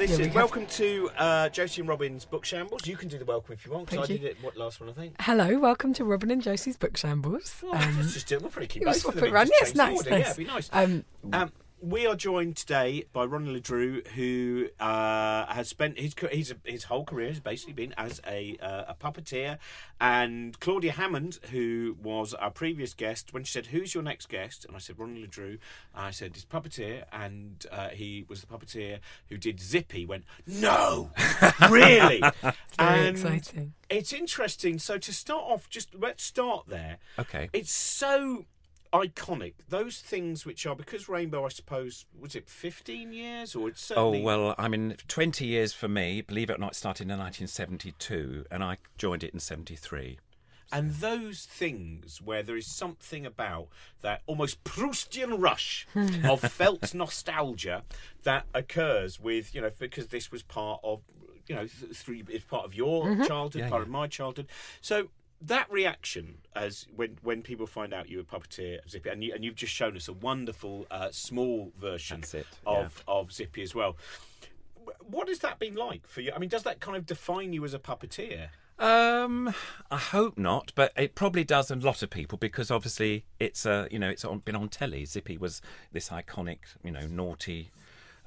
This Yeah, we is have- welcome to uh, Josie and Robin's Book Shambles. You can do the welcome if you want. 'cause Thank I did it. What last one I think? Hello, welcome to Robin and Josie's Book Shambles. Oh, Um, let's just do it. We'll probably keep both swap of them it just Yes, nice, nice. Yeah, it'd be nice. um, Um, we are joined today by Ronnie LeDrew, who uh, has spent his his his whole career has basically been as a uh, a puppeteer, and Claudia Hammond, who was our previous guest, when she said, "Who's your next guest?" and I said Ronnie LeDrew, I said he's puppeteer, and uh, he was the puppeteer who did Zippy. Went, no, really, very and exciting. it's interesting. So to start off, just let's start there. Okay. It's so iconic. Those things which are because Rainbow, I suppose, was it fifteen years or it's Oh well, I mean, twenty years for me. Believe it or not, started in 1972, and I joined it in '73. And those things where there is something about that almost Proustian rush of felt nostalgia that occurs with you know because this was part of you know th- through it's part of your mm-hmm. childhood, Yeah, part yeah. of my childhood. So that reaction as when when people find out you're a puppeteer of Zippy and you and you've just shown us a wonderful uh, small version That's it, of of Zippy as well. What has that been like for you? I mean, does that kind of define you as a puppeteer? Um, I hope not, but it probably does a lot of people because obviously it's uh, you know it's on, been on telly. Zippy was this iconic, you know, naughty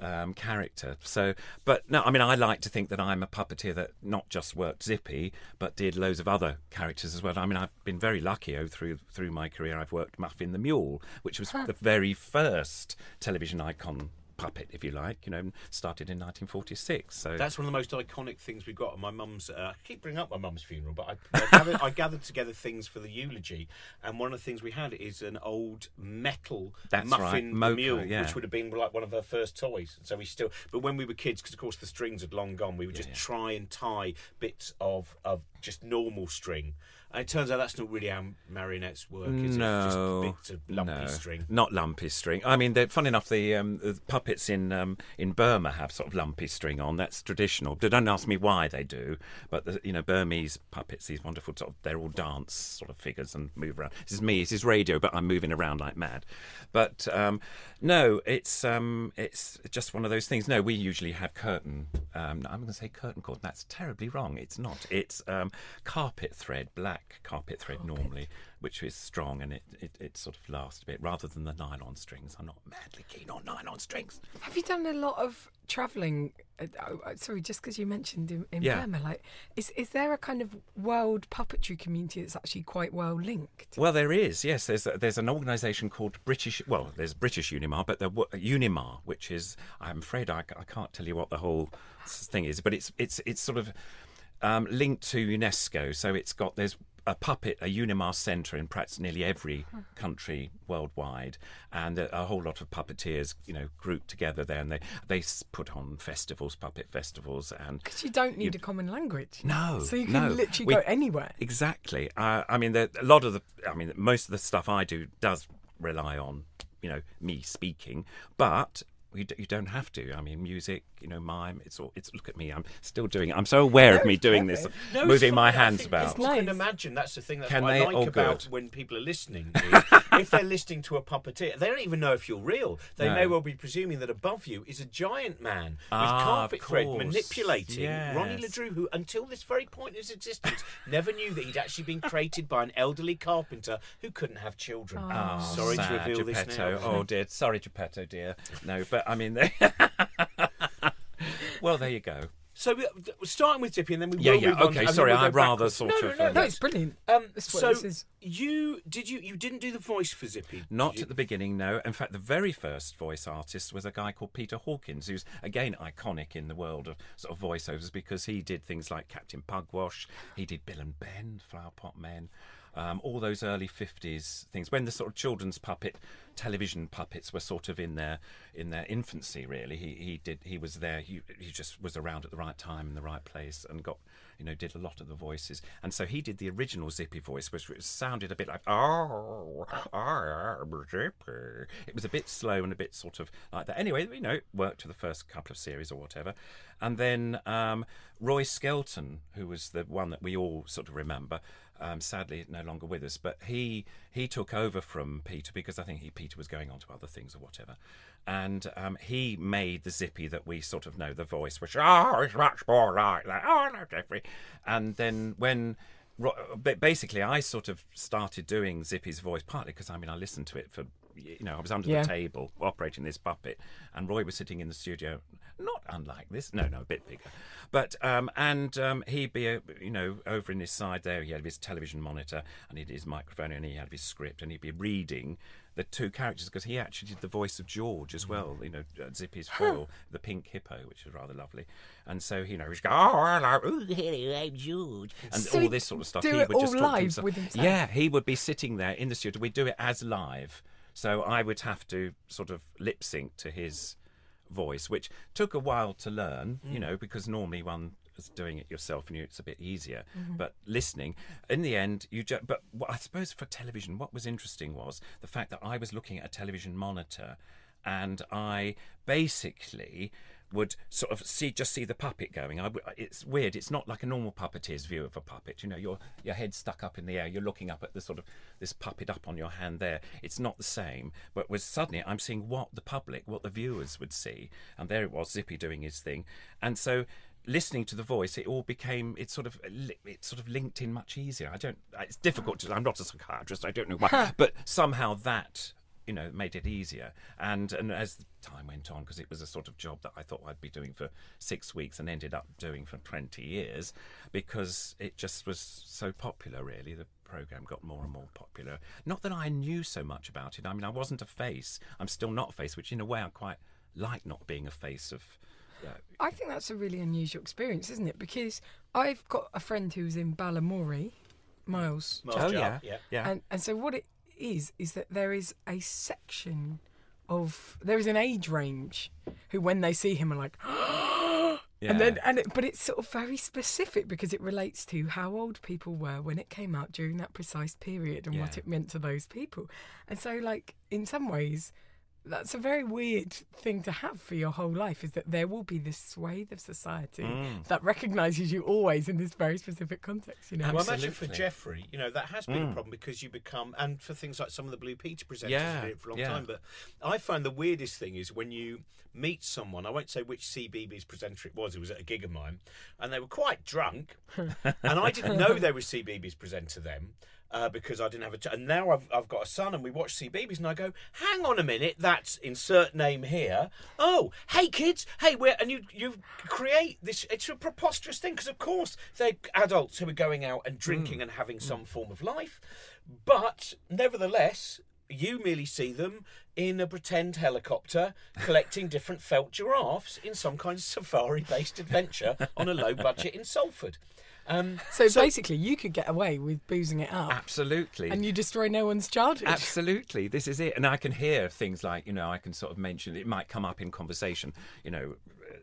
um, character. So, but no, I mean, I like to think that I'm a puppeteer that not just worked Zippy, but did loads of other characters as well. I mean, I've been very lucky oh, through through my career. I've worked Muffin the Mule, which was the very first television icon puppet, if you like. You know, started in 1946. So That's one of the most iconic things we've got at my mum's. Uh, I keep bringing up my mum's funeral, but I, I, gathered, I gathered together things for the eulogy, and one of the things we had is an old metal That's muffin right, Mocha, mule, yeah. which would have been like one of her first toys. So we still, but when we were kids, because of course the strings had long gone, we would just try and tie bits of of just normal string. And it turns out that's not really how marionettes work, is no, it? Just bits of lumpy no, string. Not lumpy string. I mean, they're fun enough. The, um, the puppets in um, in Burma have sort of lumpy string on. That's traditional. Don't ask me why they do. But the, you know, Burmese puppets, these wonderful sort of, they're all dance sort of figures and move around. This is me. This is radio, but I'm moving around like mad. But um, no, it's um, it's just one of those things. No, we usually have curtain. Um, I'm going to say curtain cord. That's terribly wrong. It's not. It's um, carpet thread, black carpet thread normally, which is strong and it, it, it sort of lasts a bit rather than the nylon strings. I'm not madly keen on nylon strings. Have you done a lot of travelling? Uh, oh, uh, sorry, just because you mentioned in, in Yeah. Burma, like, is is there a kind of world puppetry community that's actually quite well linked? Well, there is. Yes, there's there's an organisation called British. Well, there's British UNIMA, but the UNIMA, which is I'm afraid I, I can't tell you what the whole thing is, but it's it's it's sort of um, linked to UNESCO. So it's got there's a puppet, a UNIMA centre in perhaps nearly every country worldwide, and a, a whole lot of puppeteers, you know, grouped together there, and they they put on festivals, puppet festivals, and Because you don't need a common language. No, So you can no. literally We- go anywhere. Exactly. Uh, I mean, the, a lot of the, I mean, most of the stuff I do does rely on, you know, me speaking, but we d- you don't have to. I mean, music, you know, mime. It's all. It's look at me. I'm still doing. it. I'm so aware of me doing this, No, moving my fine. I hands think about. People can nice. imagine that's the thing that Can what they? I like Oh, about good. when people are listening. if they're listening to a puppeteer, they don't even know if you're real. They No. may well be presuming that above you is a giant man with Ah, carpet thread course. manipulating Ronnie Yes. LeDrew, who until this very point in his existence never knew that he'd actually been created by an elderly carpenter who couldn't have children. Oh, Sorry to sad, reveal this now. Oh dear, sorry, Geppetto, dear. No, but I mean, they... well, there you go. So we- starting with Zippy, and then we Yeah, will yeah, move on. okay, and then sorry, we'll I'd rather backwards. sort no, of, No, no, um, No, no, it's brilliant. Um, That's so this is. you did you you didn't do the voice for Zippy? Not at the beginning, no. In fact, the very first voice artist was a guy called Peter Hawkins, who's again iconic in the world of sort of voiceovers because he did things like Captain Pugwash, he did Bill and Ben, Flowerpot Men, um, all those early fifties things when the sort of children's puppet television puppets were sort of in their in their infancy. Really, he he did he was there. He he just was around at the right time in the right place and got you know did a lot of the voices. And so he did the original Zippy voice, which sounded a bit like oh, oh Zippy. It was a bit slow and a bit sort of like that. Anyway, you know, it worked for the first couple of series or whatever. And then um, Roy Skelton, who was the one that we all sort of remember. Um, sadly, no longer with us, but he he took over from Peter because I think he Peter was going on to other things or whatever, and um, he made the Zippy that we sort of know the voice, which oh, it's much more like that. Oh, no, Jeffrey, and then when basically I sort of started doing Zippy's voice partly because I mean I listened to it for you know I was under Yeah. the table operating this puppet, and Roy was sitting in the studio, not unlike this, no, no, a bit bigger, but um, and um, he'd be uh, you know over in his side there, he had his television monitor and he had his microphone and he had his script and he'd be reading the two characters because he actually did the voice of George as well, you know, uh, Zippy's foil, the pink hippo, which was rather lovely, and so you know he's going, oh hello, ooh, hello, I'm George, and So all this sort of stuff. do he it would just all talk to live himself. with himself? Yeah, he would be sitting there in the studio. We'd do it as live. So I would have to sort of lip sync to his voice, which took a while to learn, you mm. know, because normally one is doing it yourself and you, it's a bit easier. Mm-hmm. But listening, in the end, you just. But what, I suppose for television, what was interesting was the fact that I was looking at a television monitor and I basically would sort of see just see the puppet going. I it's weird. It's not like a normal puppeteer's view of a puppet. You know, your your head stuck up in the air. You're looking up at the sort of this puppet up on your hand there. It's not the same. But was suddenly I'm seeing what the public, what the viewers would see, and there it was, Zippy doing his thing, and so. Listening to the voice, it all became it sort of it sort of linked in much easier. I don't. It's difficult to. I'm not a psychiatrist. I don't know why, but somehow that you know made it easier. And and as time went on because it was a sort of job that I thought I'd be doing for 6 weeks and ended up doing for 20 years because it just was so popular really. The program got more and more popular. Not that I knew so much about it. I mean I wasn't a face. I'm still not a face which in a way I quite like not being a face of uh, I think that's a really unusual experience, isn't it? Because I've got a friend who's in Balamory, Miles. Miles oh yeah. yeah. yeah. And, and so what it is is that there is a section of there is an age range who when they see him are like and then and it, but it's sort of very specific because it relates to how old people were when it came out during that precise period and what it meant to those people. And so like in some ways that's a very weird thing to have for your whole life is that there will be this swathe of society Mm. that recognizes you always in this very specific context you know Well, imagine for Absolutely. Jeffrey, you know, that has been a problem because you become, and for things like some of the Blue Peter presenters Yeah, have been it for a long yeah. time. But I find the weirdest thing is when you meet someone, I won't say which CBBS presenter it was, it was at a gig of mine, and they were quite drunk, and I didn't know they were CBBS presenter then. Uh, because I didn't have a, ch- and now I've I've got a son, and we watch CBeebies, and I go, hang on a minute, that's insert name here. Oh, hey kids, hey, we're and you you create this. It's a preposterous thing because of course they're adults who are going out and drinking and having some form of life, but nevertheless. You merely see them in a pretend helicopter collecting different felt giraffes in some kind of safari based adventure on a low budget in Salford. Um, so, basically you could get away with boozing it up absolutely and you destroy no one's childhood Absolutely, this is it. And I can hear things like, you know, I can sort of mention it might come up in conversation, you know,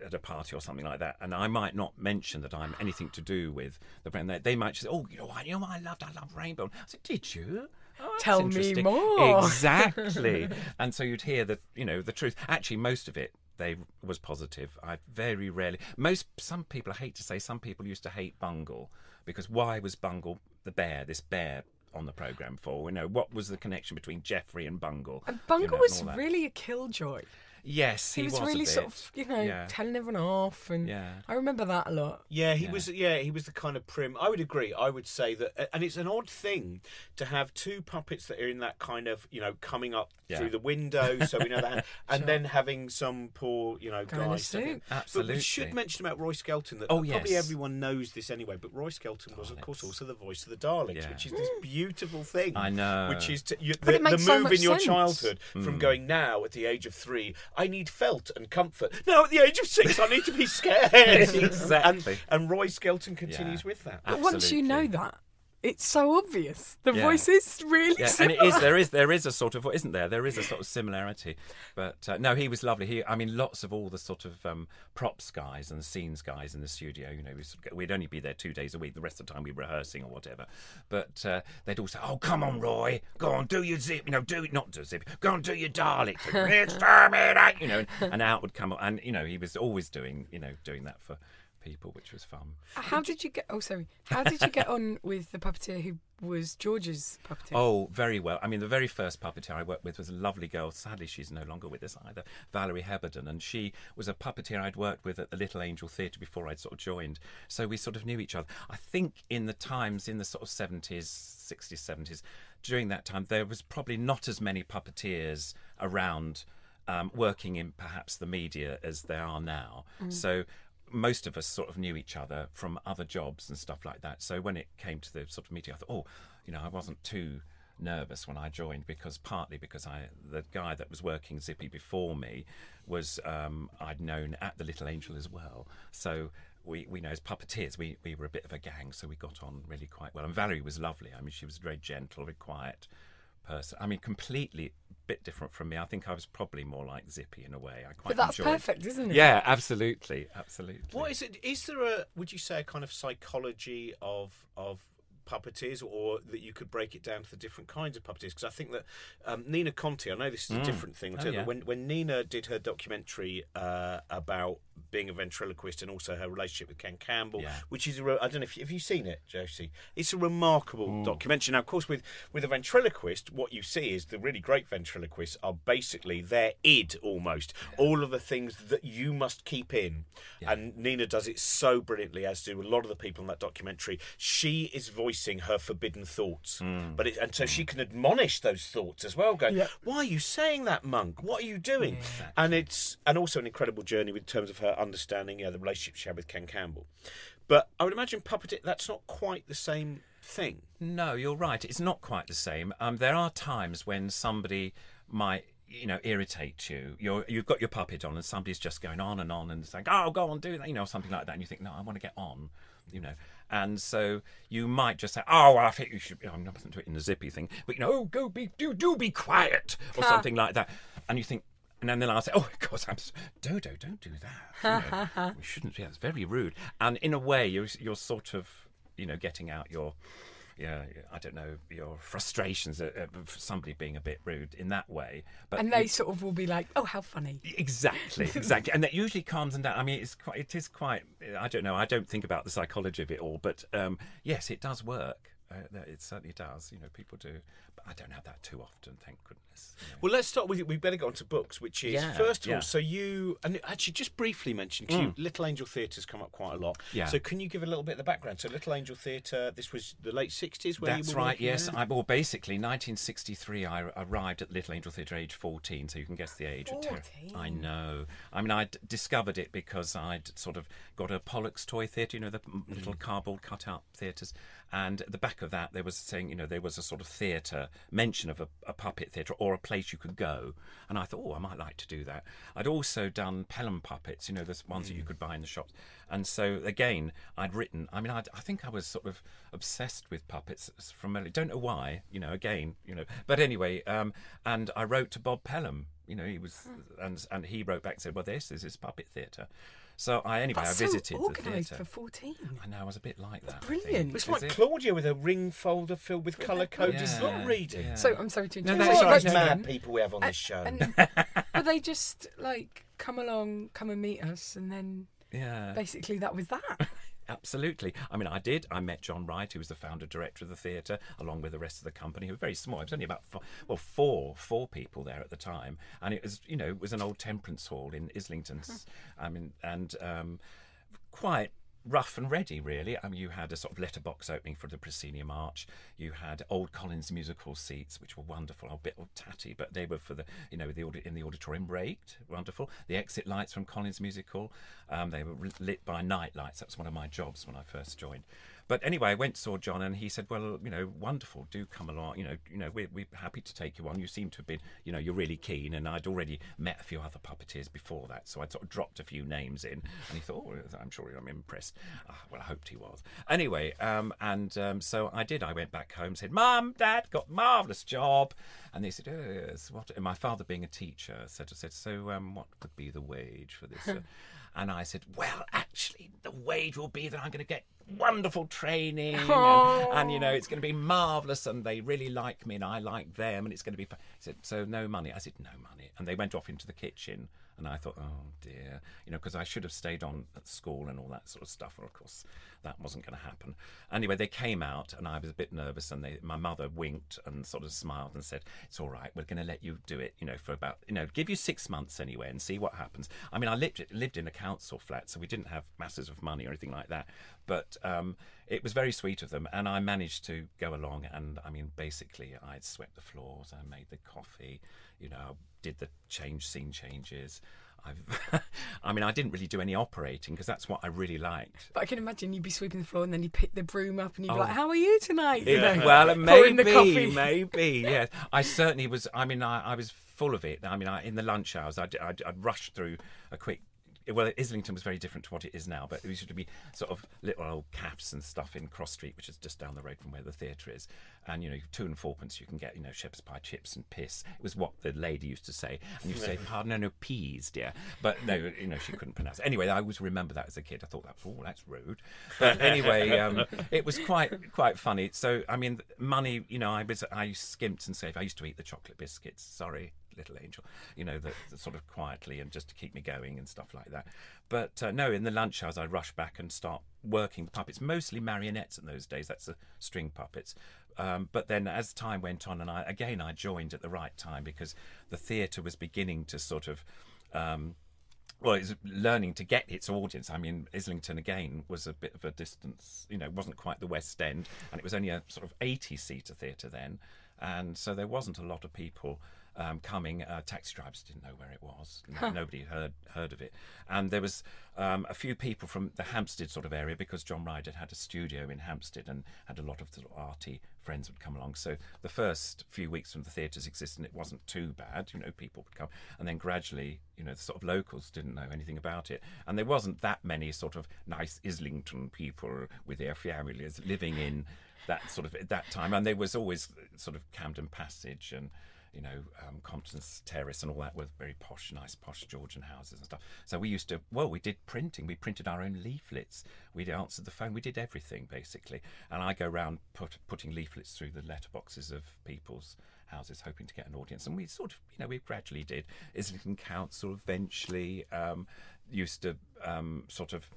at a party or something like that, and I might not mention that I'm anything to do with the brand. They, they might just, say, oh, you know, what, you know, what I loved, I love Rainbow. I said, did you? Oh, Tell me more. Exactly. and so you'd hear the, you know, the truth. Actually, most of it. They was positive. I very rarely. Most some people. I hate to say, some people used to hate Bungle because why was Bungle the bear? This bear on the program for? You know, what was the connection between Jeffrey and Bungle? And you Bungle know, was all really a killjoy. Yes, He, he, was, a really bit. sort of, you know, Yeah. telling everyone off, and Yeah. I remember that a lot. Yeah, he was. Yeah, he was the kind of prim. I would agree. I would say that, and it's an odd thing to have two puppets that are in that kind of, you know, coming up Yeah. through the window, so we know that, and then having some poor, you know, Guy in a guy. suit. But we should mention about Roy Skelton that Oh, probably yes. everyone knows this anyway. But Roy Skelton was, of course, also the voice of the Daleks, Yeah. which is this beautiful thing. I know. Which is to, you, the, the move much in your sense. childhood Hmm. from going now at the age of three. I need felt and comfort. No, at the age of six, I need to be scared. Exactly. And, and Roy Skelton continues Yeah. with that. But once you know that, it's so obvious. The Yeah. voice is really Yeah, and it is. There is. There is a sort of, isn't there? There is a sort of similarity. But uh, no, he was lovely. He, I mean, lots of all the sort of um, props guys and scenes guys in the studio. You know, we sort of, we'd only be there two days a week. The rest of the time we were rehearsing or whatever. But uh, they'd all say, "Oh, come on, Roy, go on, do your zip. You know, do not do zip. Go on, do your Dalek. Exterminate. You know, and, and out would come. And you know, he was always doing, you know, doing that for people, which was fun. How did you get? Oh, sorry. How did you get on with the puppeteer who was George's puppeteer? Oh, very well. I mean, the very first puppeteer I worked with was a lovely girl. Sadly, she's no longer with us either, Valerie Heberden. And she was a puppeteer I'd worked with at the Little Angel Theatre before I'd sort of joined. So we sort of knew each other. I think in the times, in the sort of 70s, 60s, 70s, during that time, there was probably not as many puppeteers around. Um, working in perhaps the media as there are now. So most of us sort of knew each other from other jobs and stuff like that. So when it came to the sort of meeting, I thought, oh, you know, I wasn't too nervous when I joined because partly because I the guy that was working Zippy before me was um, I'd known at the Little Angel as well. So we, we know as puppeteers we, we were a bit of a gang, so we got on really quite well. And Valerie was lovely. I mean, she was very gentle, very quiet person. I mean, completely bit different from me. I think I was probably more like Zippy in a way. I quite but that's enjoyed- perfect, isn't it? Yeah, absolutely, absolutely. What is it? Is there a? Would you say a kind of psychology of of puppeteers, or that you could break it down to the different kinds of puppeteers? Because I think that um, Nina Conti. I know this is a different thing. Oh, too, but yeah. When when Nina did her documentary uh, about being a ventriloquist and also her relationship with Ken Campbell, Yeah. which is a re- I don't know if you, have you seen it, Josie. It's a remarkable documentary. Now, of course, with with a ventriloquist, what you see is the really great ventriloquists are basically their id almost. All of the things that you must keep in, and Nina does it so brilliantly, as do a lot of the people in that documentary. She is voicing her forbidden thoughts, hmm. but it, and so she hmm. can admonish those thoughts as well. Going, Yeah. why are you saying that, monk? What are you doing? And it's and also an incredible journey in terms of her understanding, yeah, the relationship she had with Ken Campbell. But I would imagine puppeteer that's not quite the same thing. No, you're right. It's not quite the same. Um, there are times when somebody might, you know, irritate you. You're, you've got your puppet on, and somebody's just going on and on and saying, "Oh, go on, do that," you know, something like that, and you think, "No, I want to get on," you know. And so you might just say, "Oh, well, I think you should." I'm not do it in the zippy thing, but you know, "Oh, go be do do be quiet" or something like that, and you think. And then, I'll say, "Oh, of course, I'm s- Dodo. Don't do that. You know, we shouldn't. Yeah, it's very rude." And in a way, you're you're sort of, you know, getting out your yeah, I don't know your frustrations at, at somebody being a bit rude in that way. But And they sort of will be like, "Oh, how funny." exactly, exactly, and that usually calms them down. I mean, it's quite, it is quite. I don't know. I don't think about the psychology of it all, but um, yes, it does work. Uh, it certainly does. You know, people do, but I don't have that too often. Thank goodness. you know. Well, let's start with it. We better go on to books, which is Yeah, first of yeah. all. So you and actually just briefly mentioned 'cause you, Little Angel Theatre's come up quite a lot. Yeah. So can you give a little bit of the background? So Little Angel Theatre. This was the late sixties. That's you were right. working Yes. I well basically 1963. I arrived at Little Angel Theatre age 14, so you can guess the age. at ter- 14? I know. I mean, I discovered it because I'd sort of got a Pollock's toy theatre, you know, the m- little cardboard cutout theatres, and at the back of that there was saying, you know, there was a sort of theatre mention of a, a puppet theatre or a place you could go, and I thought, oh, I might like to do that. I'd also done Pelham puppets, you know, the ones that you could buy in the shops, and so again, I'd written. I mean, I'd, I think I was sort of obsessed with puppets from early. Don't know why, you know. Again, you know. But anyway, um, and I wrote to Bob Pelham. You know, he was, and and he wrote back and said, "Well, this is his puppet theatre." So I anyway, That's I so visited the organised theatre. for fourteen. I know I was a bit like that. I brilliant. It's like it? Claudia with a ring folder filled with colour coded Yeah, book reading. yeah. So I'm sorry to interrupt. that's What all are right, no, mad no. people we have on this show? And, but they just like come along, come and meet us, and then Yeah. basically that was that. Absolutely. I mean, I did. I met John Wright, who was the founder director of the theatre, along with the rest of the company, who were very small. It was only about four, well, four, four people there at the time, and it was, you know, it was an old temperance hall in Islington. I mean, and um, quite rough and ready, really. I mean, you had a sort of letterbox opening for the proscenium arch. You had old Collins Music Hall seats, which were wonderful, a bit tatty, but they were for the, you know, the in the auditorium raked, wonderful. The exit lights from Collins Music Hall, um, they were lit by night lights. That was one of my jobs when I first joined. But anyway, I went saw John, and he said, "Well, you know, wonderful. Do come along. You know, you know, we're, we're happy to take you on. You seem to have been, you know, you're really keen." And I'd already met a few other puppeteers before that, so I'd sort of dropped a few names in, and he thought, "Oh, I'm sure I'm impressed." Ah, well, I hoped he was. Anyway, um, and um, so I did. I went back home, said, "Mum, Dad, got marvelous job," and they said, "Oh, yes, what?" And my father, being a teacher, said, "said So, um, what would be the wage for this?" uh?" And I said, well, actually, the wage will be that I'm going to get wonderful training, and, oh. and, you know, it's going to be marvelous, and they really like me, and I like them, and it's going to be. He said, so no money. I said, no money, and they went off into the kitchen And I thought, oh dear, you know, because I should have stayed on at school and all that sort of stuff. And of course, that wasn't going to happen. Anyway, they came out, and I was a bit nervous. And they, my mother winked and sort of smiled and said, "It's all right. We're going to let you do it. You know, for about, you know, give you six months anyway, and see what happens." I mean, I lived lived in a council flat, so we didn't have masses of money or anything like that. But um, it was very sweet of them, and I managed to go along. And I mean, basically, I swept the floors, I made the coffee, you know, did the change scene changes. I've, I mean, I didn't really do any operating because that's what I really liked. But I can imagine you'd be sweeping the floor and then you pick the broom up and you'd be Oh. like, "How are you tonight?" You know, well, maybe, coffee. maybe, yes. I certainly was. I mean, I, I was full of it. I mean, I, in the lunch hours, I'd, I'd, I'd rush through a quick. Well, Islington was very different to what it is now, but it used to be sort of little old caps and stuff in Cross Street, which is just down the road from where the theatre is. And you know, two and fourpence you can get, you know, shepherd's pie, chips, and piss. It was what the lady used to say, and you say, "Pardon, no, no peas, dear." But no, you know, she couldn't pronounce it. Anyway, I always remember that as a kid. I thought that, oh, that's rude. But anyway, um, it was quite quite funny. So I mean, money. You know, I was I skimped and saved. I used to eat the chocolate biscuits. Sorry, little angel. You know, sort of quietly and just to keep me going and stuff like that. But uh, no, in the lunch hours, I'd rush back and start working the puppets. Mostly marionettes in those days. That's the string puppets. Um, but then, as time went on, and I again I joined at the right time because the theatre was beginning to sort of. Um, well, it's learning to get its audience. I mean, Islington again was a bit of a distance, you know, wasn't quite the West End, and it was only a sort of 80 seater theatre then, and so there wasn't a lot of people um, coming. Uh, taxi drivers didn't know where it was, No- nobody heard heard of it, and there was um, a few people from the Hampstead sort of area because John Wright had a studio in Hampstead and had a lot of sort of arty friends would come along. So the first few weeks when the theatres existed, it wasn't too bad. You know, people would come, and then gradually, you know, the sort of locals didn't know anything about it, and there wasn't that many sort of nice Islington people with their families living in that sort of at that time, and there was always sort of Camden Passage and. You know, um, Compton's Terrace and all that were very posh, nice, posh Georgian houses and stuff. So we used to, well, we did printing. We printed our own leaflets. We answered the phone. We did everything basically. And I go around put, putting leaflets through the letterboxes of people's houses, hoping to get an audience. And we sort of, you know, we gradually did. Islington Council eventually um, used to um, sort of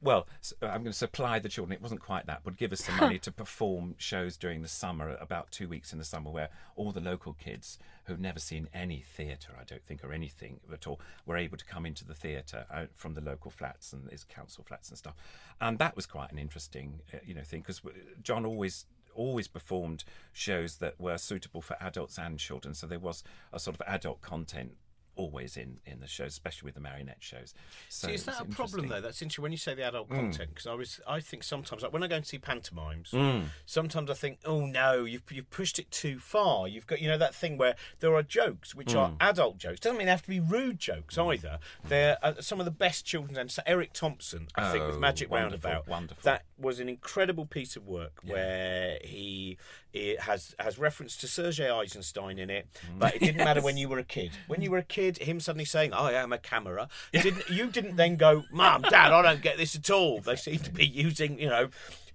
well, I'm going to supply the children. It wasn't quite that, but give us some money to perform shows during the summer, about two weeks in the summer, where all the local kids who've never seen any theatre, I don't think, or anything at all, were able to come into the theatre uh, from the local flats and his council flats and stuff. And that was quite an interesting, uh, you know, thing because John always always performed shows that were suitable for adults and children. So there was a sort of adult content always in in the shows, especially with the marionette shows. So See, is that a problem though? That's interesting when you say the adult content because I was, I think sometimes like when I go and see pantomimes, Mm. sometimes I think, oh no, you've you've pushed it too far. You've got you know that thing where there are jokes which are Mm. adult jokes. Doesn't mean they have to be rude jokes either. They're uh, some of the best children's and so Eric Thompson, I think, with Oh, Magic wonderful, Roundabout. wonderful. That was an incredible piece of work where he it has has reference to Sergei Eisenstein in it, Mm. but it didn't matter when you were a kid. When you were a kid, him suddenly saying, "I am a camera," didn't you? Didn't then go, "Mom, Dad, I don't get this at all." They seem to be using, you know.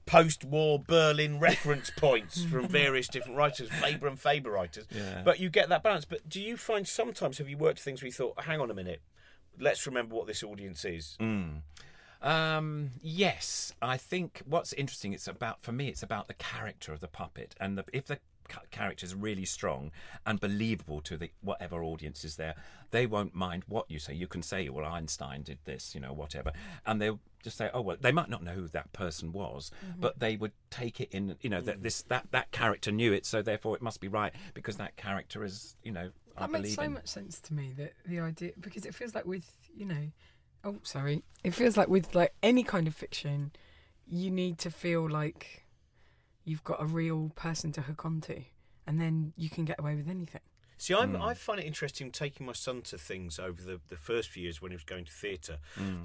Post-war Berlin reference points from various different writers, Faber and Faber writers. Yeah. But you get that balance. But do you find sometimes have you worked things where you thought, "Hang on a minute, let's remember what this audience is"? Um, yes, I think what's interesting it's about for me it's about the character of the puppet and the, if the character is really strong and believable to the whatever audience is there, they won't mind what you say. You can say, "Well, Einstein did this," you know, whatever, and they'll just say, "Oh, well." They might not know who that person was, but they would take it in. You know, that this that that character knew it, so therefore it must be right because that character is, you know, I That makes so in. much sense to me that the idea because it feels like with you know, oh sorry, it feels like with like any kind of fiction, you need to feel like you've got a real person to hook onto, and then you can get away with anything. See, I'm, I find it interesting taking my son to things over the, the first few years when he was going to theatre.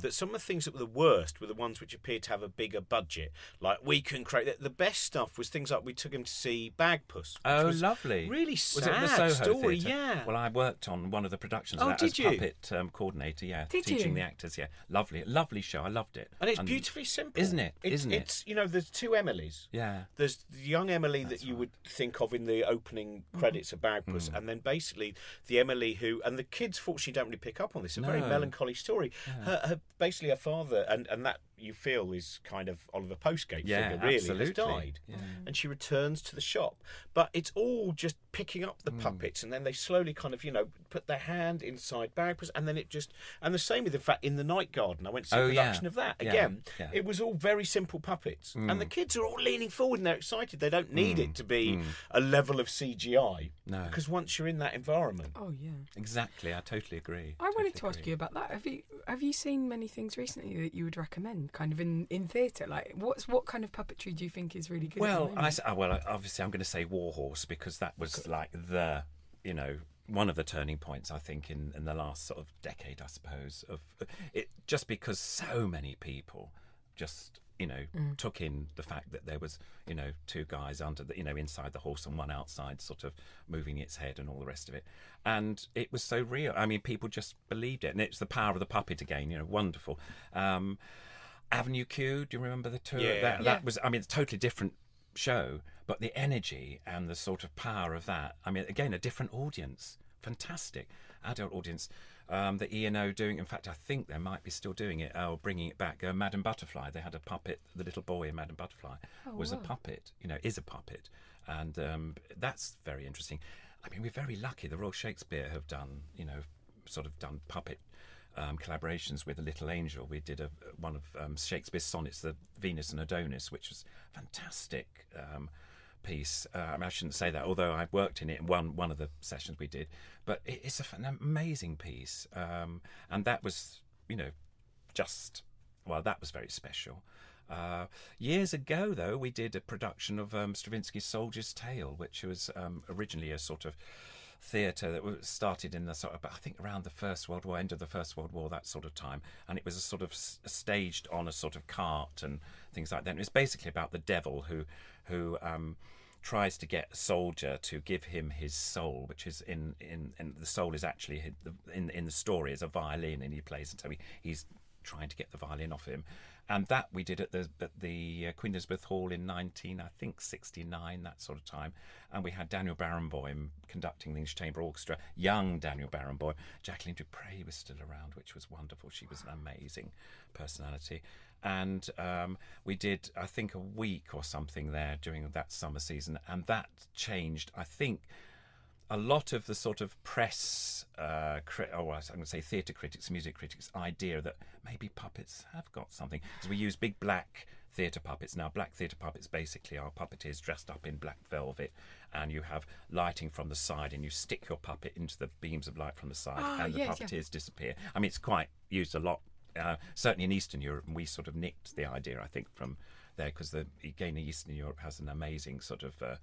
That some of the things that were the worst were the ones which appeared to have a bigger budget. Like we can create the, the best stuff was things like we took him to see Bagpuss. Oh, was lovely! Really Was sad it the Soho story. Theatre? Yeah. Well, I worked on one of the productions Oh, of that did as you? puppet um, coordinator. Yeah, Did teaching you? the actors. Yeah, lovely, lovely show. I loved it. and it's beautifully simple, isn't it? It's, Isn't it? It's you know, there's two Emilys. Yeah. There's the young Emily that you would think of in the opening credits of Bagpuss, Mm. and then basically the Emily who and the kids fortunately don't really pick up on this. A very melancholy story. Her, her basically her father and and that you feel is kind of Oliver Postgate Yeah, figure really has died, Yeah. and she returns to the shop. But it's all just picking up the Hmm. puppets, and then they slowly kind of you know put their hand inside Barry, and then it just and the same with in fact in the Night Garden. I went to see Oh, a yeah. production of that again. yeah. It was all very simple puppets, and Hmm. the kids are all leaning forward and they're excited. They don't need it to be a level of CGI. Hmm. No. because once you're in that environment, Oh yeah. Exactly, I totally agree. I wanted Totally to ask you about that. Have you have you seen many things recently that you would recommend, kind of in in theatre? Like, what's what kind of puppetry do you think is really good? Well, moment? I, uh, well, obviously, I'm going to say Warhorse because that was like the, you know, one of the turning points I think in, in the last sort of decade, I suppose. Of it, just because so many people just you know took in the fact that there was you know two guys under the you know inside the horse and one outside, sort of moving its head and all the rest of it, and it was so real. I mean, people just believed it, and it's the power of the puppet again. You know, wonderful. Um, Avenue Q. Do you remember the tour? Yeah. that, Yeah. that was. I mean, it's a totally different show, but the energy and the sort of power of that. I mean, again, a different audience. Fantastic adult audience. Um, the E and O doing. In fact, I think they might be still doing it or bringing it back. Uh, Madame Butterfly. They had a puppet. The little boy in Madame Butterfly was a puppet. You know, is a puppet, and um, that's very interesting. I mean, we're very lucky. The Royal Shakespeare have done. You know, sort of done puppet um, collaborations with a Little Angel. We did a, one of um, Shakespeare's sonnets, the Venus and Adonis, which was fantastic um, piece. Uh, I, mean, I shouldn't say that, although I worked in it in one one of the sessions we did. But it, it's a, an amazing piece, um, and that was, you know, just well, that was very special. Uh, years ago, though, we did a production of um, Stravinsky's Soldier's Tale, which was um, originally a sort of theatre that was started in the sort of, I think around the First World War, end of the First World War, that sort of time, and it was a sort of s- staged on a sort of cart and things like that. And it was basically about the devil who, who um, tries to get a soldier to give him his soul, which is in in, in the soul is actually in in the story is a violin, and he plays, and so he, he's trying to get the violin off him. And that we did at the at the uh, Queen Elizabeth Hall in 19, I think 69, that sort of time. And we had Daniel Barenboim conducting the English Chamber Orchestra, young Daniel Barenboim. Jacqueline du Pré was still around, which was wonderful. She was an amazing personality. And um, we did, I think, a week or something there during that summer season. And that changed, I think, a lot of the sort of press, uh, cri- oh, I'm going to say theatre critics, music critics' idea that maybe puppets have got something. Because we use big black theatre puppets. Now, black theatre puppets basically are puppeteers dressed up in black velvet, and you have lighting from the side, and you stick your puppet into the beams of light from the side, Ah, and the yes, yeah. puppeteers disappear. I mean, it's quite used a lot, uh, certainly in Eastern Europe, and we sort of nicked the idea, I think, from there, because the again, Eastern Europe has an amazing sort of. Uh,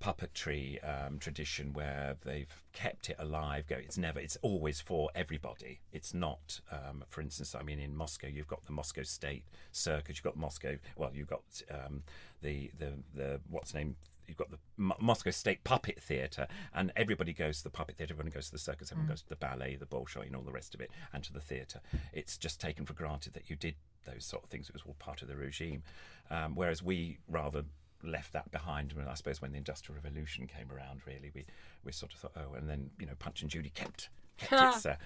puppetry um, tradition where they've kept it alive. Go, it's never, it's always for everybody. It's not, um, for instance, I mean, in Moscow, you've got the Moscow State Circus. You've got Moscow. Well, you've got um, the the the what's name. You've got the M- Moscow State Puppet Theatre, and everybody goes to the puppet theatre. Everyone goes to the circus. Everyone goes to the ballet, the Bolshoi, and all the rest of it, and to the theatre. It's just taken for granted that you did those sort of things. It was all part of the regime, um, whereas we rather left that behind. When I suppose when the Industrial Revolution came around, really, we we sort of thought, oh, and then you know, Punch and Judy kept kept its, uh,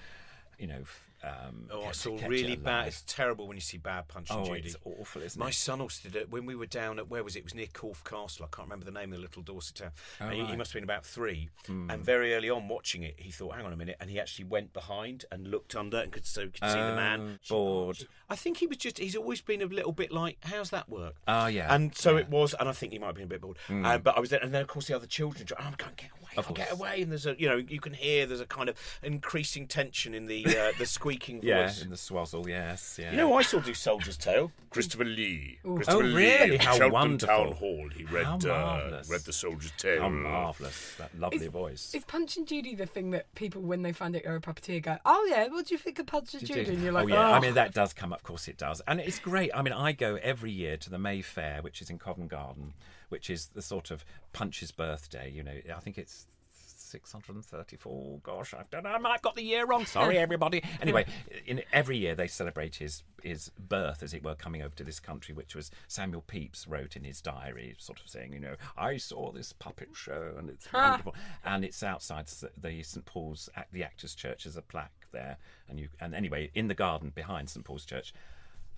you know, um, Oh, I saw really bad. It's terrible when you see bad Punch and Oh, Judy. it's awful, isn't My it? son also did it when we were down at where was it? It was near Corfe Castle. I can't remember the name of the little Dorset town. and he, he Oh, right. Hmm. must have been about three. And very early on, watching it, he thought, "Hang on a minute," and he actually went behind and looked under and could so could see the Oh, man. bored. I think he was just. He's always been a little bit like, "How's that work?" Ah, yeah, And so yeah. it was, and I think he might have been a bit bored. Uh, but I was there, and then of course the other children. Oh, I'm going, get away, Of I'll get away. And there's a, you know, you can hear there's a kind of increasing tension in the uh, the squeaking Yeah, voice. in the swazzle, yes, yeah. You know, I still do Soldier's Tale. Christopher Lee. Christopher Oh, really? Lee at How Cheltenham wonderful. Town Hall. He read How uh, read the Soldier's Tale. How marvellous that lovely Is- voice. Is Punch and Judy the thing that people, when they find out you're a puppeteer, go, "Oh yeah, what do you think of Punch and Judy?" And you're like, oh yeah, I "Oh." mean that does come up. Of course, it does, and it's great. I mean, I go every year to the May Fayre, which is in Covent Garden, which is the sort of Punch's birthday. You know, I think it's 634. Gosh, I've done. I might have got the year wrong. Sorry, everybody. Anyway, in every year they celebrate his his birth, as it were, coming over to this country, which was Samuel Pepys wrote in his diary, sort of saying, you know, I saw this puppet show and it's wonderful, and it's outside the St Paul's the Actors Church. There's a plaque there, and you and anyway in the garden behind St Paul's Church.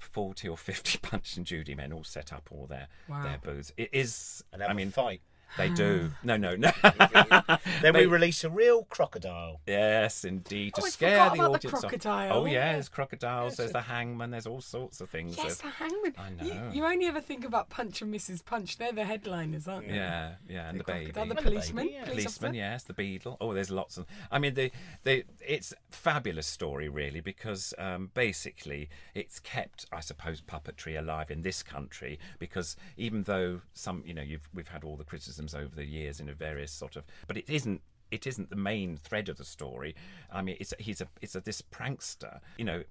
40 or 50 Punch and Judy men all set up all their Wow. their booths. It is And have I a mean fight. They do. No, no, no. Then we release a real crocodile. Yes, indeed. To Oh, I scare forgot the about the audience. off. crocodile. Oh, yeah, Yeah. there's crocodiles, there's the hangman, there's all sorts of things. Yes, There's- the hangman. I know. you only ever think about Punch and Mrs. Punch. They're the headliners, aren't they? yeah, yeah, and the, baby. crocodile, the And the policeman. baby, yeah. police Policeman, officer. yes, the beadle. Oh, there's lots of. I mean, the the it's fabulous story really because um, basically it's kept, I suppose, puppetry alive in this country because even though some, you know, you've we've had all the criticisms over the years in a various sort of, but it isn't. It isn't the main thread of the story. I mean, it's he's a it's a this prankster. You know,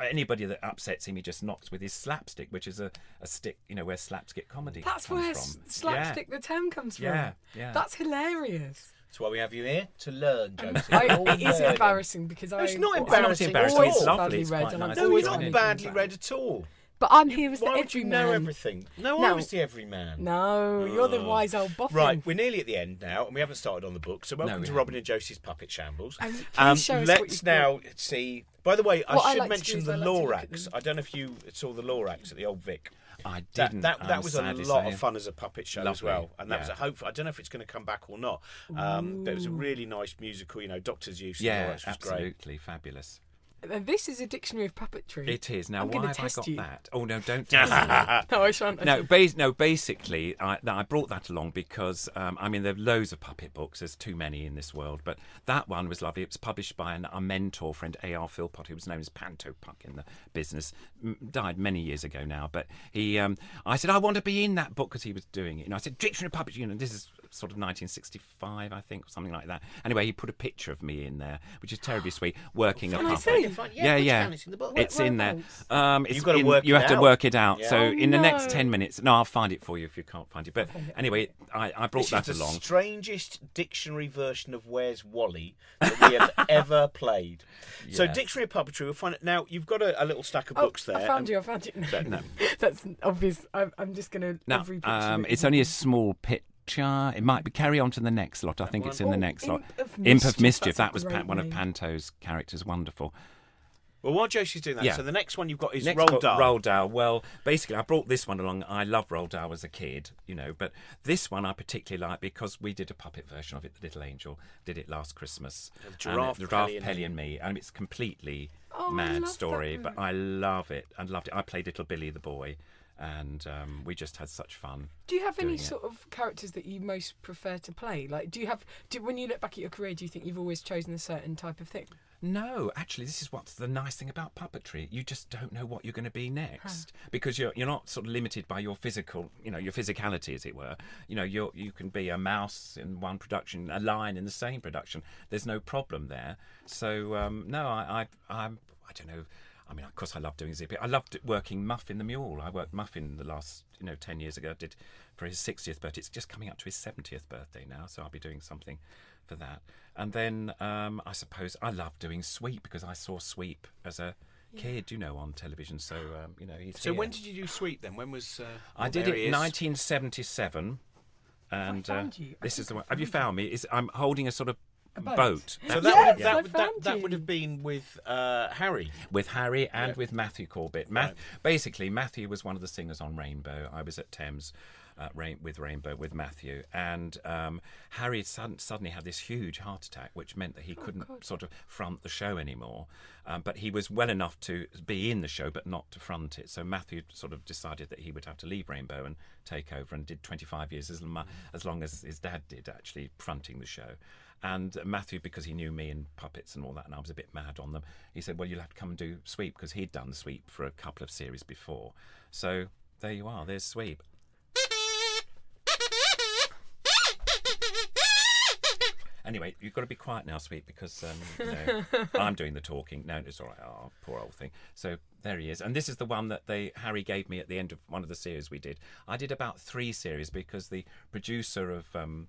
anybody that upsets him, he just knocks with his slapstick, which is a, a stick. You know, where slapstick comedy That's comes where from. s- slapstick the term comes from. Yeah, yeah. That's hilarious. That's why we have you here to learn, Josie. I, We're all it is embarrassing because I. It's not embarrassing It's not embarrassing, it's lovely, badly it's read quite nice. No, always you're not badly improve. read at all. But I'm here as the Why would you know everything? No, No. I was the everyman. No, you're the wise old boffin. Right, we're nearly at the end now, and we haven't started on the book. So welcome we to Robin and Josie's Puppet Shambles. And please Um, show us what let's you've now see. By the way, I What I should like to do mention is the I like to look at Lorax. them. I don't know if you saw the Lorax at the Old Vic. I That, didn't. that, that I'm was a sad to lot say. of fun as a puppet show as Lovely, well, and that was yeah. a hope. I don't know if it's going to come back or not. Um, but it was a really nice musical. You know, Doctor Seuss. and Yeah, Lorax was great. absolutely fabulous. And This is a dictionary of puppetry. It is. Now, I'm why have I got you. that? Oh no, don't test me. no, I shan't. No, no. Basically, I, I brought that along because um, I mean there are loads of puppet books. There's too many in this world, but that one was lovely. It was published by an, a mentor friend, A.R. Philpott, who was known as Panto Puck in the business. M- died many years ago now, but he. Um, I said I want to be in that book because he was doing it. And I said Dictionary of Puppetry. You know, this is sort of 1965, I think, or something like that. Anyway, he put a picture of me in there, which is terribly sweet, working a Can I puppet. see? Fine, Yeah, yeah. you it's in the book. It's in there. Um, it's You've gotta in- work You it have to out. work it out. Yeah. So Oh, in the next no. ten minutes, no, I'll find it for you if you can't find it. But anyway, I, I brought This that is the along. strangest dictionary version of Where's Wally that we have ever played. So, Yes. Dictionary of Puppetry, we'll find it. Now, you've got a, a little stack of Oh, books there. I found and- you. I found you. No. That's obvious. I'm, I'm just going to Now, every picture. um, that it's only a small small picture. It might be carry on to the next lot. I think it's in the next lot. Imp of Imp of Mischief, Mischief. that's a That was great one of. Panto's characters. Wonderful. Well, while Josie's doing that, Yeah. so the next one you've got is Next Roald book, Dahl. Roald Dahl. Well, basically, I brought this one along. I love Roald Dahl as a kid, you know, but this one I particularly like because we did a puppet version of it. The Little Angel did it last Christmas. And Giraffe, and it- Giraffe Pelly and Pelly Me. and me, and it's completely Oh, I mad love that story. But book. I love it and loved it. I played Little Billy the boy, and um, we just had such fun. Do you have any it. sort of characters that you most prefer to play? Like, do you have? Do, when you look back at your career, do you think you've always chosen a certain type of thing? No, actually, this is what's the nice thing about puppetry. You just don't know what you're going to be next because you're you're not sort of limited by your physical, you know, your physicality, as it were. You know, you you can be a mouse in one production, a lion in the same production. There's no problem there. So um, no, I I I'm, I don't know. I mean, of course, I love doing Zippy. I loved working Muffin the Mule. I worked Muffin the last, you know, 10 years ago. I did for his 60th birthday. It's just coming up to his 70th birthday now, so I'll be doing something for that. And then um, I suppose I love doing Sweep because I saw Sweep as a kid, you know, on television. So, um, you know, he's So, here. when did you do Sweep then? When was. Uh, I did it in 1977. And uh, found you. I this is the one. Have you found found me? Is I'm holding a sort of boat. boat. So that, Yes, would have, that, would- that, that would have been with uh, Harry. with Harry and with Matthew Corbett. Math- Right. Basically, Matthew was one of the singers on Rainbow. I was at Thames uh, rain- with Rainbow with Matthew, and um, Harry had sudden- suddenly had this huge heart attack, which meant that he couldn't sort of front the show anymore. Um, but he was well enough to be in the show, but not to front it. So Matthew sort of decided that he would have to leave Rainbow and take over, and did 25 years as, lo- as long as his dad did, actually fronting the show. And Matthew, because he knew me and puppets and all that, and I was a bit mad on them, he said, "Well, you'll have to come and do Sweep because he'd done Sweep for a couple of series before." So there you are. There's Sweep. Anyway, you've got to be quiet now, Sweep, because um, you know, I'm doing the talking. No, it's all right. Oh, poor old thing. So there he is, and this is the one that they Harry gave me at the end of one of the series we did. I did about three series because the producer of um,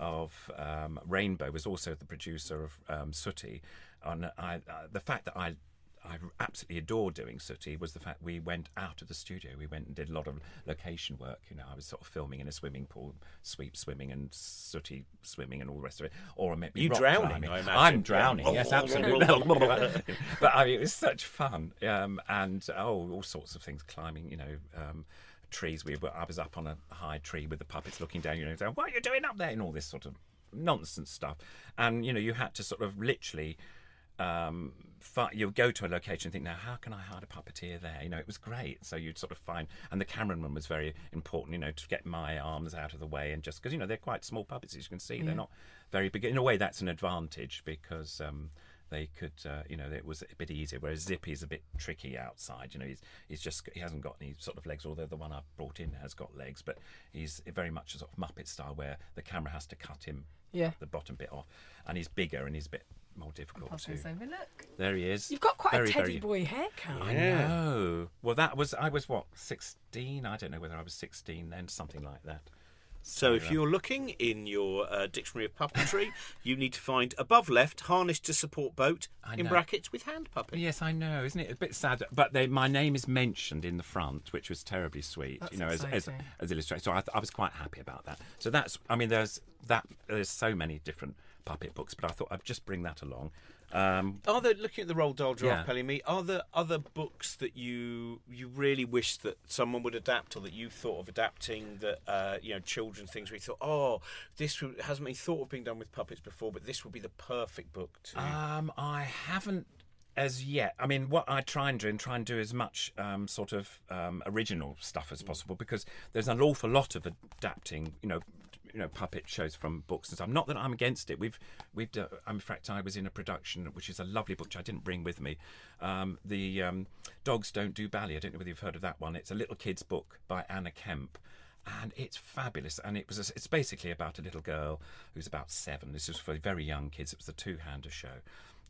of um, Rainbow was also the producer of um, Sooty. And I, uh, the fact that I I absolutely adore doing Sooty was the fact we went out of the studio. We went and did a lot of location work. You know, I was sort of filming in a swimming pool, sweep swimming and Sooty swimming and all the rest of it. Or maybe You drowning, climbing. I imagine. I'm drowning. Yes, absolutely. but I mean, it was such fun. Um, and oh, all sorts of things, climbing. You know. Um, Trees. We were. I was up on a high tree with the puppets looking down. You know, saying, "What are you doing up there?" and all this sort of nonsense stuff. And you know, you had to sort of literally um, fi- you'll go to a location and think, now how can I hire a puppeteer there? You know, it was great. So you'd sort of find, and the cameraman was very important. You know, to get my arms out of the way and just because you know they're quite small puppets, as you can see, they're not very big. In a way, that's an advantage because. Um, they could, uh, you know, it was a bit easier. Whereas Zippy is a bit tricky outside. You know, he's he's just he hasn't got any sort of legs. Although the one I've brought in has got legs, but he's very much a sort of Muppet style where the camera has to cut him Yeah. the bottom bit off, and he's bigger and he's a bit more difficult Pop to. this look. There he is. You've got quite Very, a teddy very- boy haircut. I know. Well, that was I was what sixteen. I don't know whether I was sixteen then, something like that. So if you're looking in your uh, dictionary of puppetry, you need to find above left harness to support boat I in know. brackets with hand puppet. Yes, I know, isn't it a bit sad? But they, my name is mentioned in the front, which was terribly sweet. That's you know, as as, as illustrated. So I, I was quite happy about that. So that's, I mean, there's that. There's so many different puppet books, but I thought I'd just bring that along. Um, Are there looking at the Roald Dahl Yeah. draft, Pelly Me? Are there other books that you you really wish that someone would adapt, or that you thought of adapting? That uh, you know, children things where you thought, oh, this hasn't been thought of being done with puppets before, but this would be the perfect book to. Um, I haven't as yet. I mean, what I try and do and try and do as much um, sort of um, original stuff as possible because there's an awful lot of adapting. You know. You know, puppet shows from books and stuff. Not that I'm against it. We've, we've. Done, in fact, I was in a production which is a lovely book which I didn't bring with me. Um, the um, Dogs Don't Do Ballet. I don't know whether you've heard of that one. It's a little kid's book by Anna Kemp, and it's fabulous. And it was. A, it's basically about a little girl who's about seven. This is for very young kids. It was a two-hander show,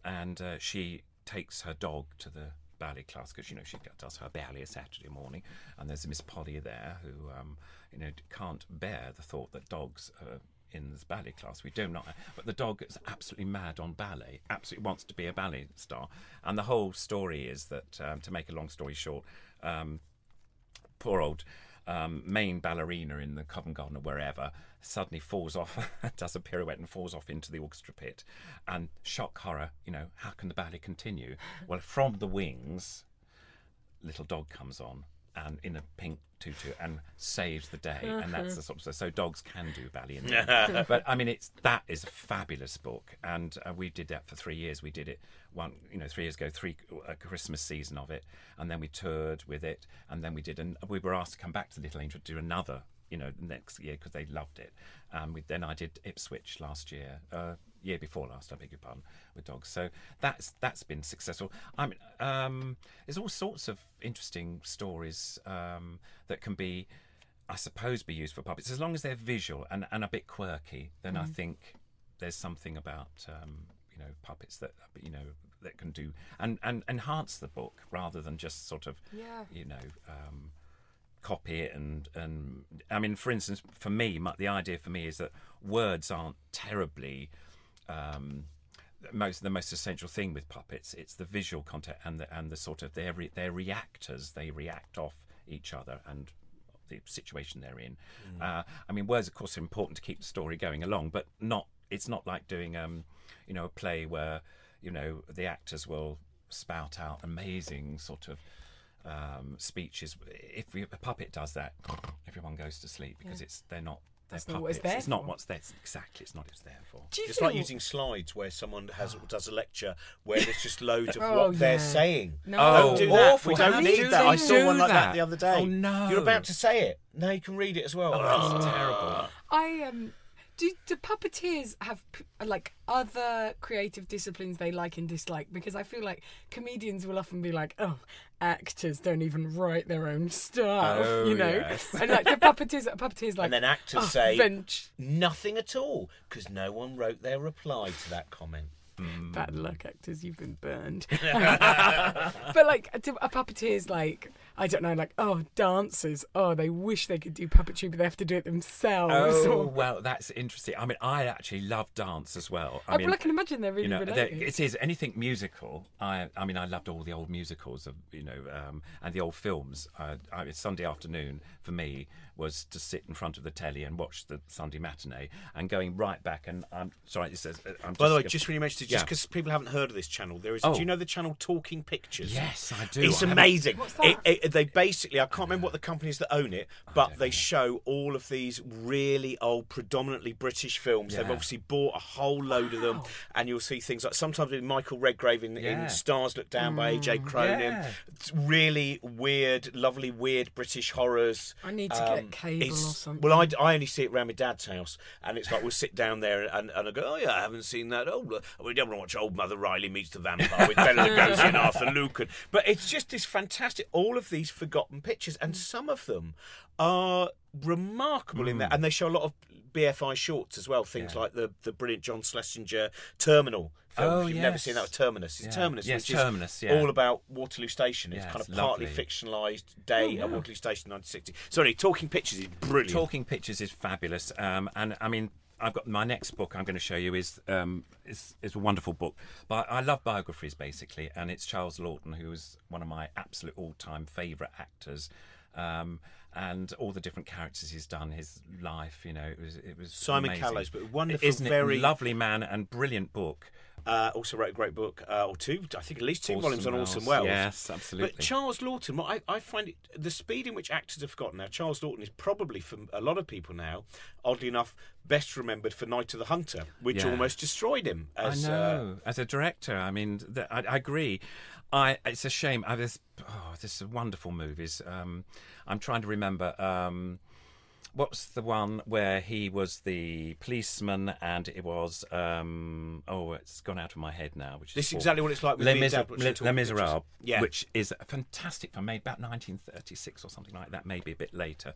and uh, she takes her dog to the ballet class because you know she does her ballet a Saturday morning, and there's Miss Polly there who um, you know can't bear the thought that dogs are in this ballet class. We do not, but the dog is absolutely mad on ballet. Absolutely wants to be a ballet star, and the whole story is that um, to make a long story short. Um, poor old um, main ballerina in the Covent Garden or wherever suddenly falls off, does a pirouette and falls off into the orchestra pit. And shock horror, you know, how can the ballet continue? Well, from the wings, little dog comes on and in a pink tutu and saves the day. And that's the sort of so dogs can do ballet but i mean it's that is a fabulous book. And uh, we did that for three years. We did it one you know three years ago three a christmas season of it. And then we toured with it. And then we did and we were asked to come back to little angel to do another you know next year because they loved it. Um, we, then i did ipswich last year. Uh, year before last, I beg your pardon, with dogs. So that's that's been successful. I mean, um, there's all sorts of interesting stories um, that can be, I suppose, be used for puppets as long as they're visual and, and a bit quirky. Then I think there's something about um, you know puppets that you know that can do and and enhance the book rather than just sort of Yeah. you know. Um, copy it and and I mean for instance for me my, the idea for me is that words aren't terribly um, most the most essential thing with puppets it's the visual content and the and the sort of they're re, they're reactors they react off each other and the situation they're in uh, I mean words of course are important to keep the story going along but not it's not like doing um you know a play where you know the actors will spout out amazing sort of um, speeches. If we, a puppet does that, everyone goes to sleep because it's they're not. They're That's not what it's there It's not for. what's there. Exactly, it's not what it's there for. Do you It's feel like using slides where someone has Oh. does a lecture where there's just loads of Oh, what they're yeah. saying. No. don't do that. awful. We don't How need do that. I saw do one like that that? the other day. Oh, no. You're about to say it. Now you can read it as well. Oh, That's terrible. I um do do puppeteers have like other creative disciplines they like and dislike? Because I feel like comedians will often be like, oh, actors don't even write their own stuff, Oh, you know, yes. and like the puppeteers, puppeteers like, and then actors oh, say Venge. nothing at all because no one wrote their reply to that comment. Bad luck, actors, you've been burned. but like, a, a puppeteer's like, I don't know, like oh dancers, oh they wish they could do puppetry, but they have to do it themselves. Oh or- well, that's interesting. I mean, I actually love dance as well. I Oh, mean, well, I can imagine they're really you know, related. it is anything musical. I, I mean, I loved all the old musicals of you know, um, and the old films. Uh, I mean, Sunday afternoon for me was to sit in front of the telly and watch the Sunday matinee, and going right back. And I'm sorry, it says. uh, I'm By the way, just- just when you mentioned it, just because people haven't heard of this channel, there is. Oh. Do you oh. know the channel Talking Pictures? Yes, I do. It's I amazing. What's It, that? it, they basically, I can't remember what the companies that own it, but they show all of these really old, predominantly British films. They've obviously bought a whole load of them, and you'll see things like sometimes with Michael Redgrave in, Yeah. in Stars Look Down by AJ mm. Cronin. yeah. It's really weird, lovely, weird British horrors. I need to get um, cable or something. Well, I, I only see it around my dad's house, and it's like we'll sit down there and, and I go, oh yeah, I haven't seen that. Oh, look, we don't want to watch Old Mother Riley meets the vampire with Bela Lugosi and Arthur Lucan. But it's just this fantastic, all of these forgotten pictures, and some of them are remarkable in there, mm. and they show a lot of BFI shorts as well. Things. Yeah. like the the brilliant John Schlesinger Terminal. Film. Oh, if you've never seen that, with Terminus. It's Yeah. Terminus, Yes, which Terminus, is yeah. all about Waterloo Station. It's Yeah, kind of it's partly fictionalised day Oh, at Waterloo Station, 1960. Sorry, Talking Pictures is brilliant. Talking Pictures is fabulous, um, and I mean, I've got my next book I'm going to show you is um, is, is a wonderful book. But I love biographies basically, and it's Charles Laughton, who is one of my absolute all-time favourite actors. Um, and all the different characters he's done, his life, you know, it was it was Simon amazing. Callow's, but wonderful, Isn't it very- lovely man and brilliant book. Uh, also wrote a great book, uh, or two, I think at least two Orson volumes on. Orson Welles. Yes, absolutely. But Charles Laughton, what I, I find it, the speed in which actors have forgotten now, Charles Laughton is probably, for a lot of people now, oddly enough, best remembered for Night of the Hunter, which Yeah. almost destroyed him. As, I Uh. As a director, I mean, th I, I agree. I it's a shame. I was oh, this is a wonderful movies. Um, I'm trying to remember. Um, what's the one where he was the policeman and it was um, oh, it's gone out of my head now. Which this is is exactly what it's like with Les, me and Miser- Dad watching Les- Talking Les Pictures. Miserables, Yeah. which is a fantastic film made about 1936 or something like that, maybe a bit later.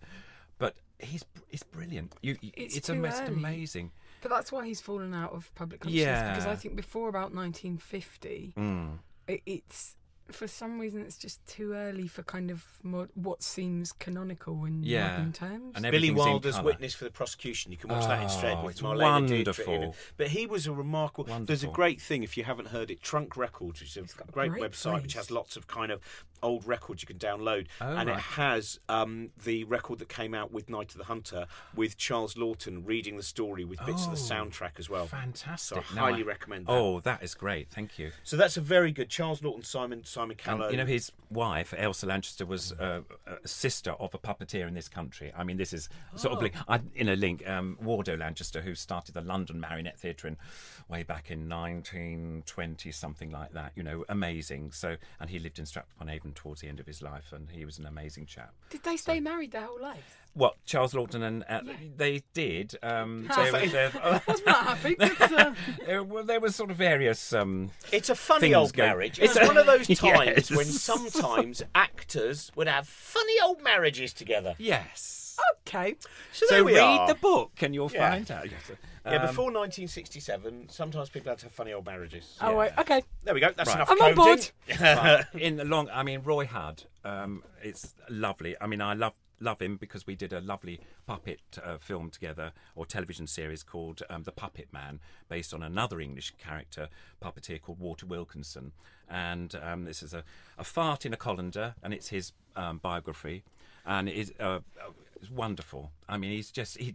But he's he's brilliant. You, you- It's it's, too ama- it's early. amazing. But that's why he's fallen out of public consciousness because I think before about 1950, Mm. It, it's for some reason it's just too early for kind of mod, what seems canonical in Yeah. modern terms. And Billy Wilder's witness for the prosecution. You can watch that instead Oh, it's Marlene Dietrich in wonderful. But he was a remarkable. There's a great thing if you haven't heard it. Trunk Records, which is a a great, great website which has lots of kind of old records you can download, Oh, and it has um, the record that came out with Night of the Hunter with Charles Laughton reading the story with bits of the Oh, soundtrack as well. Fantastic. So I No, highly recommend that. Oh, that is great. Thank you. So that's a very good Charles Laughton, Simon Simon And, you know, his wife, Elsa Lanchester, was uh, a sister of a puppeteer in this country. I mean, this is sort Oh. of like, I, in a link, um, Waldo Lanchester, who started the London Marionette Theatre in way back in 1920, something like that. You know, amazing. So, and he lived in Stratford upon Avon towards the end of his life, and he was an amazing chap. Did they stay married their whole life? What Charles Laughton and uh, they did. Um, they were, they- Wasn't happy? But, uh, well, there was sort of various. Um, It's a funny old go- marriage. It's It's a- one of those times Yes. when sometimes actors would have funny old marriages together. yes. okay. So, So there we read are. the book and you'll Yeah. find out. Yes. Yeah, Um, before 1967, sometimes people had to have funny old marriages. Oh, wait, okay. There we go. That's Right. enough I'm on board. Right. in the long, I mean, Roy had. um, it's lovely. I mean, I love love him because we did a lovely puppet uh, film together or television series called um, The Puppet Man, based on another English character puppeteer called Walter Wilkinson. And um, this is a, a fart in a colander, and it's his um, biography, and it is uh, uh, it's wonderful. I mean, he's just he.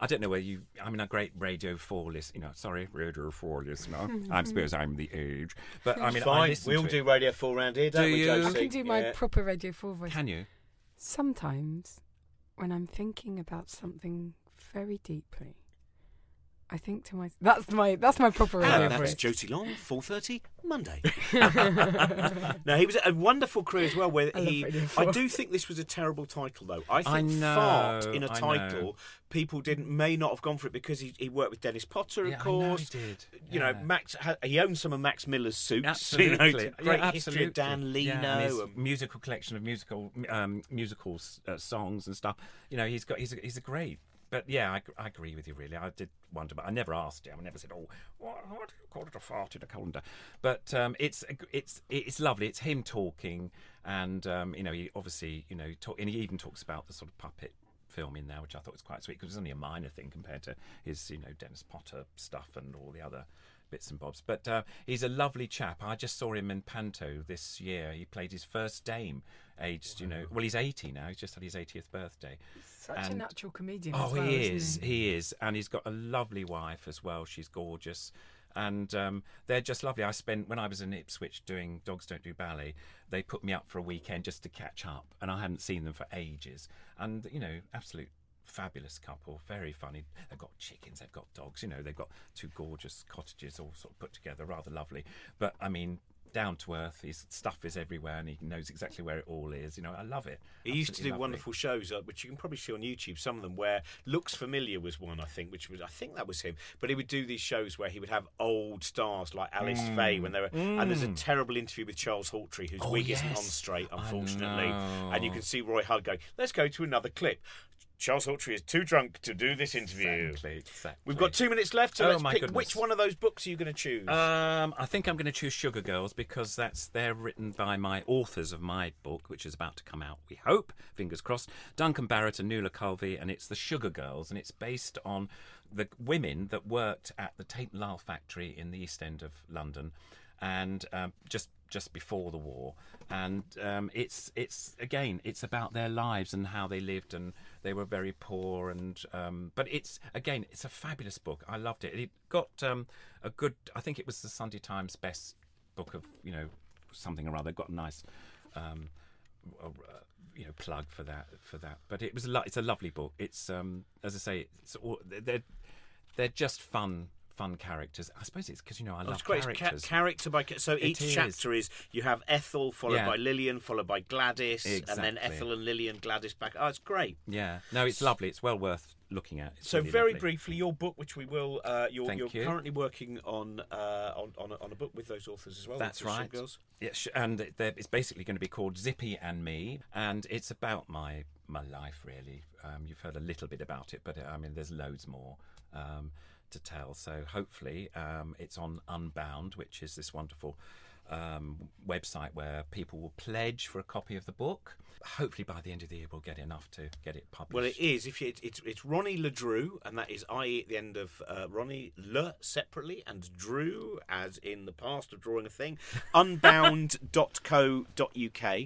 I don't know where you. I mean, a great Radio Four listener. You know, sorry, Radio Four listener. I suppose I'm the age, but I mean, I Fine. listen We all to it. do Radio 4 round here, don't Do we, you? Josie? I can do my Yeah. proper Radio 4 voice. Can you? Sometimes, when I'm thinking about something very deeply, I think to my "That's my that's my proper radio And that's voice." Josie Long, 4.30, Monday. no, he was a wonderful career as well. Where I he, I do think this was a terrible title, though. I think I know, fart in a I title, know. people didn't may not have gone for it because he, he worked with Dennis Potter, of Yeah, I know he did. You know, Max. He owns some of Max Miller's suits. Absolutely, You know, great yeah, history of Dan absolutely. Leno. Yeah, and his and- musical collection of musical um, musical uh, songs and stuff. You know, he's got he's a, he's a great. But yeah, I, I agree with you. Really, I did wonder, but I never asked him. I never said, "Oh, what, what do you call it a fart in a colander?" But um, it's it's it's lovely. It's him talking, and um, you know he obviously you know talk, and he even talks about the sort of puppet film in there, which I thought was quite sweet because it's only a minor thing compared to his you know Dennis Potter stuff and all the other bits and bobs. But uh, he's a lovely chap. I just saw him in Panto this year. He played his first Dame, aged, you know, well, he's 80 now. He's just had his 80th birthday. Such a natural comedian. Oh, well, he is. He is. And he's got a lovely wife as well. She's gorgeous. And um, they're just lovely. I spent, when I was in Ipswich doing Dogs Don't Do Ballet, they put me up for a weekend just to catch up. And I hadn't seen them for ages. And, you know, absolute fabulous couple. Very funny. They've got chickens, they've got dogs, you know, they've got two gorgeous cottages all sort of put together. Rather lovely. But, I mean, down to earth. His stuff is everywhere, and he knows exactly where it all is. You know, I love it. He used to do lovely. wonderful shows, uh, which you can probably see on YouTube. Some of them where looks familiar was one, I think, which was I think that was him. But he would do these shows where he would have old stars like Alice Faye when they were. And there's a terrible interview with Charles Hawtrey, whose Mm. Oh, wig isn't on straight, unfortunately. And you can see Roy Hudd going, "Let's go to another clip." Charles Hawtrey is too drunk to do this interview. Exactly, exactly. We've got two minutes left, so Oh, let's my pick goodness. which one of those books are you going to choose. Um, I think I'm going to choose Sugar Girls because that's they're written by my authors of my book, which is about to come out. We hope, fingers crossed. Duncan Barrett and Nuala Calvi, and it's the Sugar Girls, and it's based on the women that worked at the Tate Lyle factory in the East End of London, and um, just just before the war. And um, it's it's again, it's about their lives and how they lived, and they were very poor. And um, but it's again, it's a fabulous book. I loved it. It got um, a good. I think it was the Sunday Times best book of you know something or other. Got a nice. Um, you know, plug for that for that, but it was a lo- it's a lovely book. It's um, as I say, it's all, they're they're just fun fun characters. I suppose it's because you know I Oh, love it's great. It's ca- characters. character by so each is. chapter is you have Ethel followed Yeah. by Lillian followed by Gladys and then Ethel and Lillian Gladys back. Oh, it's great. Yeah, no, it's lovely. It's well worth looking at. It's So really very lovely. briefly, your book, which we will, uh, you're, Thank you're you. currently working on, uh, on on a, on a book with those authors as well. That's with the Sugar right. Girls. Yeah, sh- and it's basically going to be called Zippy and Me, and it's about my my life really. Um, you've heard a little bit about it, but I mean, there's loads more um, to tell. So hopefully, um, it's on Unbound, which is this wonderful um, website where people will pledge for a copy of the book. Hopefully, by the end of the year, we'll get enough to get it published. Well, it is. If you, it's, it's it's Ronnie Le Drew, and that is I at the end of uh, Ronnie Le separately, and Drew as in the past of drawing a thing. Unbound.co.uk,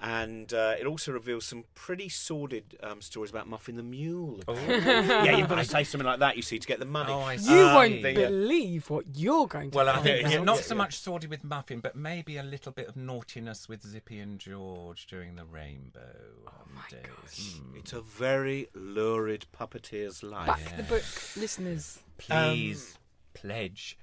and uh, it also reveals some pretty sordid um, stories about Muffin the Mule. yeah, you've got to say something like that. You see, to get the money. Oh, I You see. won't the, believe what you're going to Well, I think yeah, not so much sordid with Muffin, but maybe a little bit of naughtiness with Zippy and George during the Rainbow um, days. Hmm. It's a very lurid puppeteer's life. Back the book, listeners. Please pledge.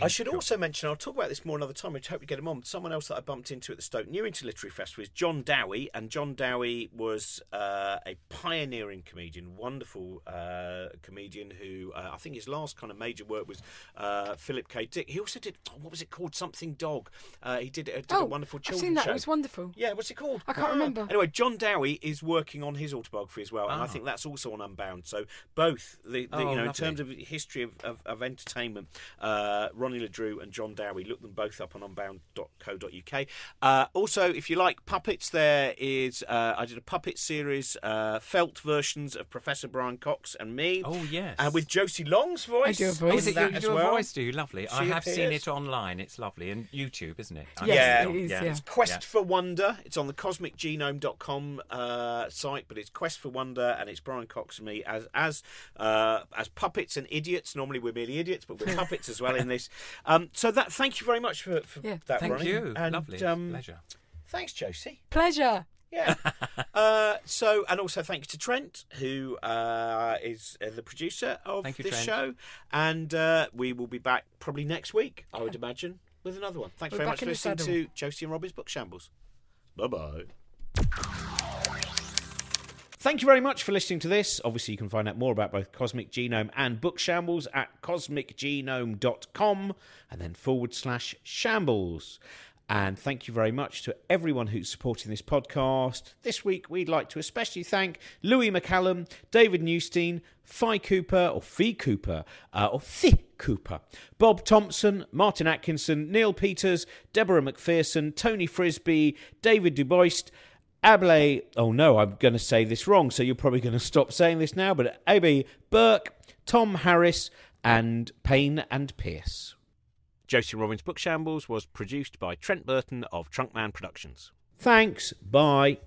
I should also mention, I'll talk about this more another time, I hope we get him on. Someone else that I bumped into at the Stoke Newington Literary Festival was John Dowie, and John Dowie was uh, a pioneering comedian, wonderful uh, comedian who uh, I think his last kind of major work was uh, Philip K. Dick. He also did, oh, what was it called? Something Dog. Uh, he did, uh, did Oh, a wonderful I've seen that. show. It was wonderful. Yeah, what's it called? I can't Ah. remember. Anyway, John Dowie is working on his autobiography as well, and I Ah. think that's also on Unbound. So both, the, the Oh, you know, in terms of history of, of, of entertainment, uh, Ronnie Le Drew and John Dowie, look them both up on unbound.co.uk. Uh, also, if you like puppets, there is uh, I did a puppet series, uh, felt versions of Professor Brian Cox and me. Oh, yes. and with Josie Long's voice. I do a voice. Oh, is it that you do well. a voice, do you? Lovely. I She have seen it online. It's lovely. And YouTube, isn't it? Yes, Yeah. it is. yeah. Yeah. It's Quest Yeah. for Wonder. It's on the cosmicgenome.com uh, site, but it's Quest for Wonder, and it's Brian Cox and me as as uh, as puppets and idiots. Normally we're merely idiots, but we're puppets as well in this. Um, so that thank you very much for, for Yeah. that. Thank Ronnie. you. And, lovely. Um, Pleasure. thanks, Josie. Pleasure. Yeah. uh, so, and also thanks to Trent, who uh, is uh, the producer of Thank you, this Trent. show, and uh, we will be back probably next week, I would imagine, with another one. Thanks We're very much for listening to Josie and Robbie's Book Shambles. Bye bye. Thank you very much for listening to this. Obviously, you can find out more about both Cosmic Genome and Book Shambles at cosmicgenome.com and then forward slash shambles. And thank you very much to everyone who's supporting this podcast. This week, we'd like to especially thank Louis McCallum, David Newstein, Phi Cooper, or Fee Cooper, uh, or Thi Cooper, Bob Thompson, Martin Atkinson, Neil Peters, Deborah McPherson, Tony Frisbee, David Duboist, Able, oh no, I'm going to say this wrong, so you're probably going to stop saying this now, but AB Burke, Tom Harris, and Payne and Pierce. Josie Robin's Book Shambles was produced by Trent Burton of Trunkman Productions. Thanks. Bye.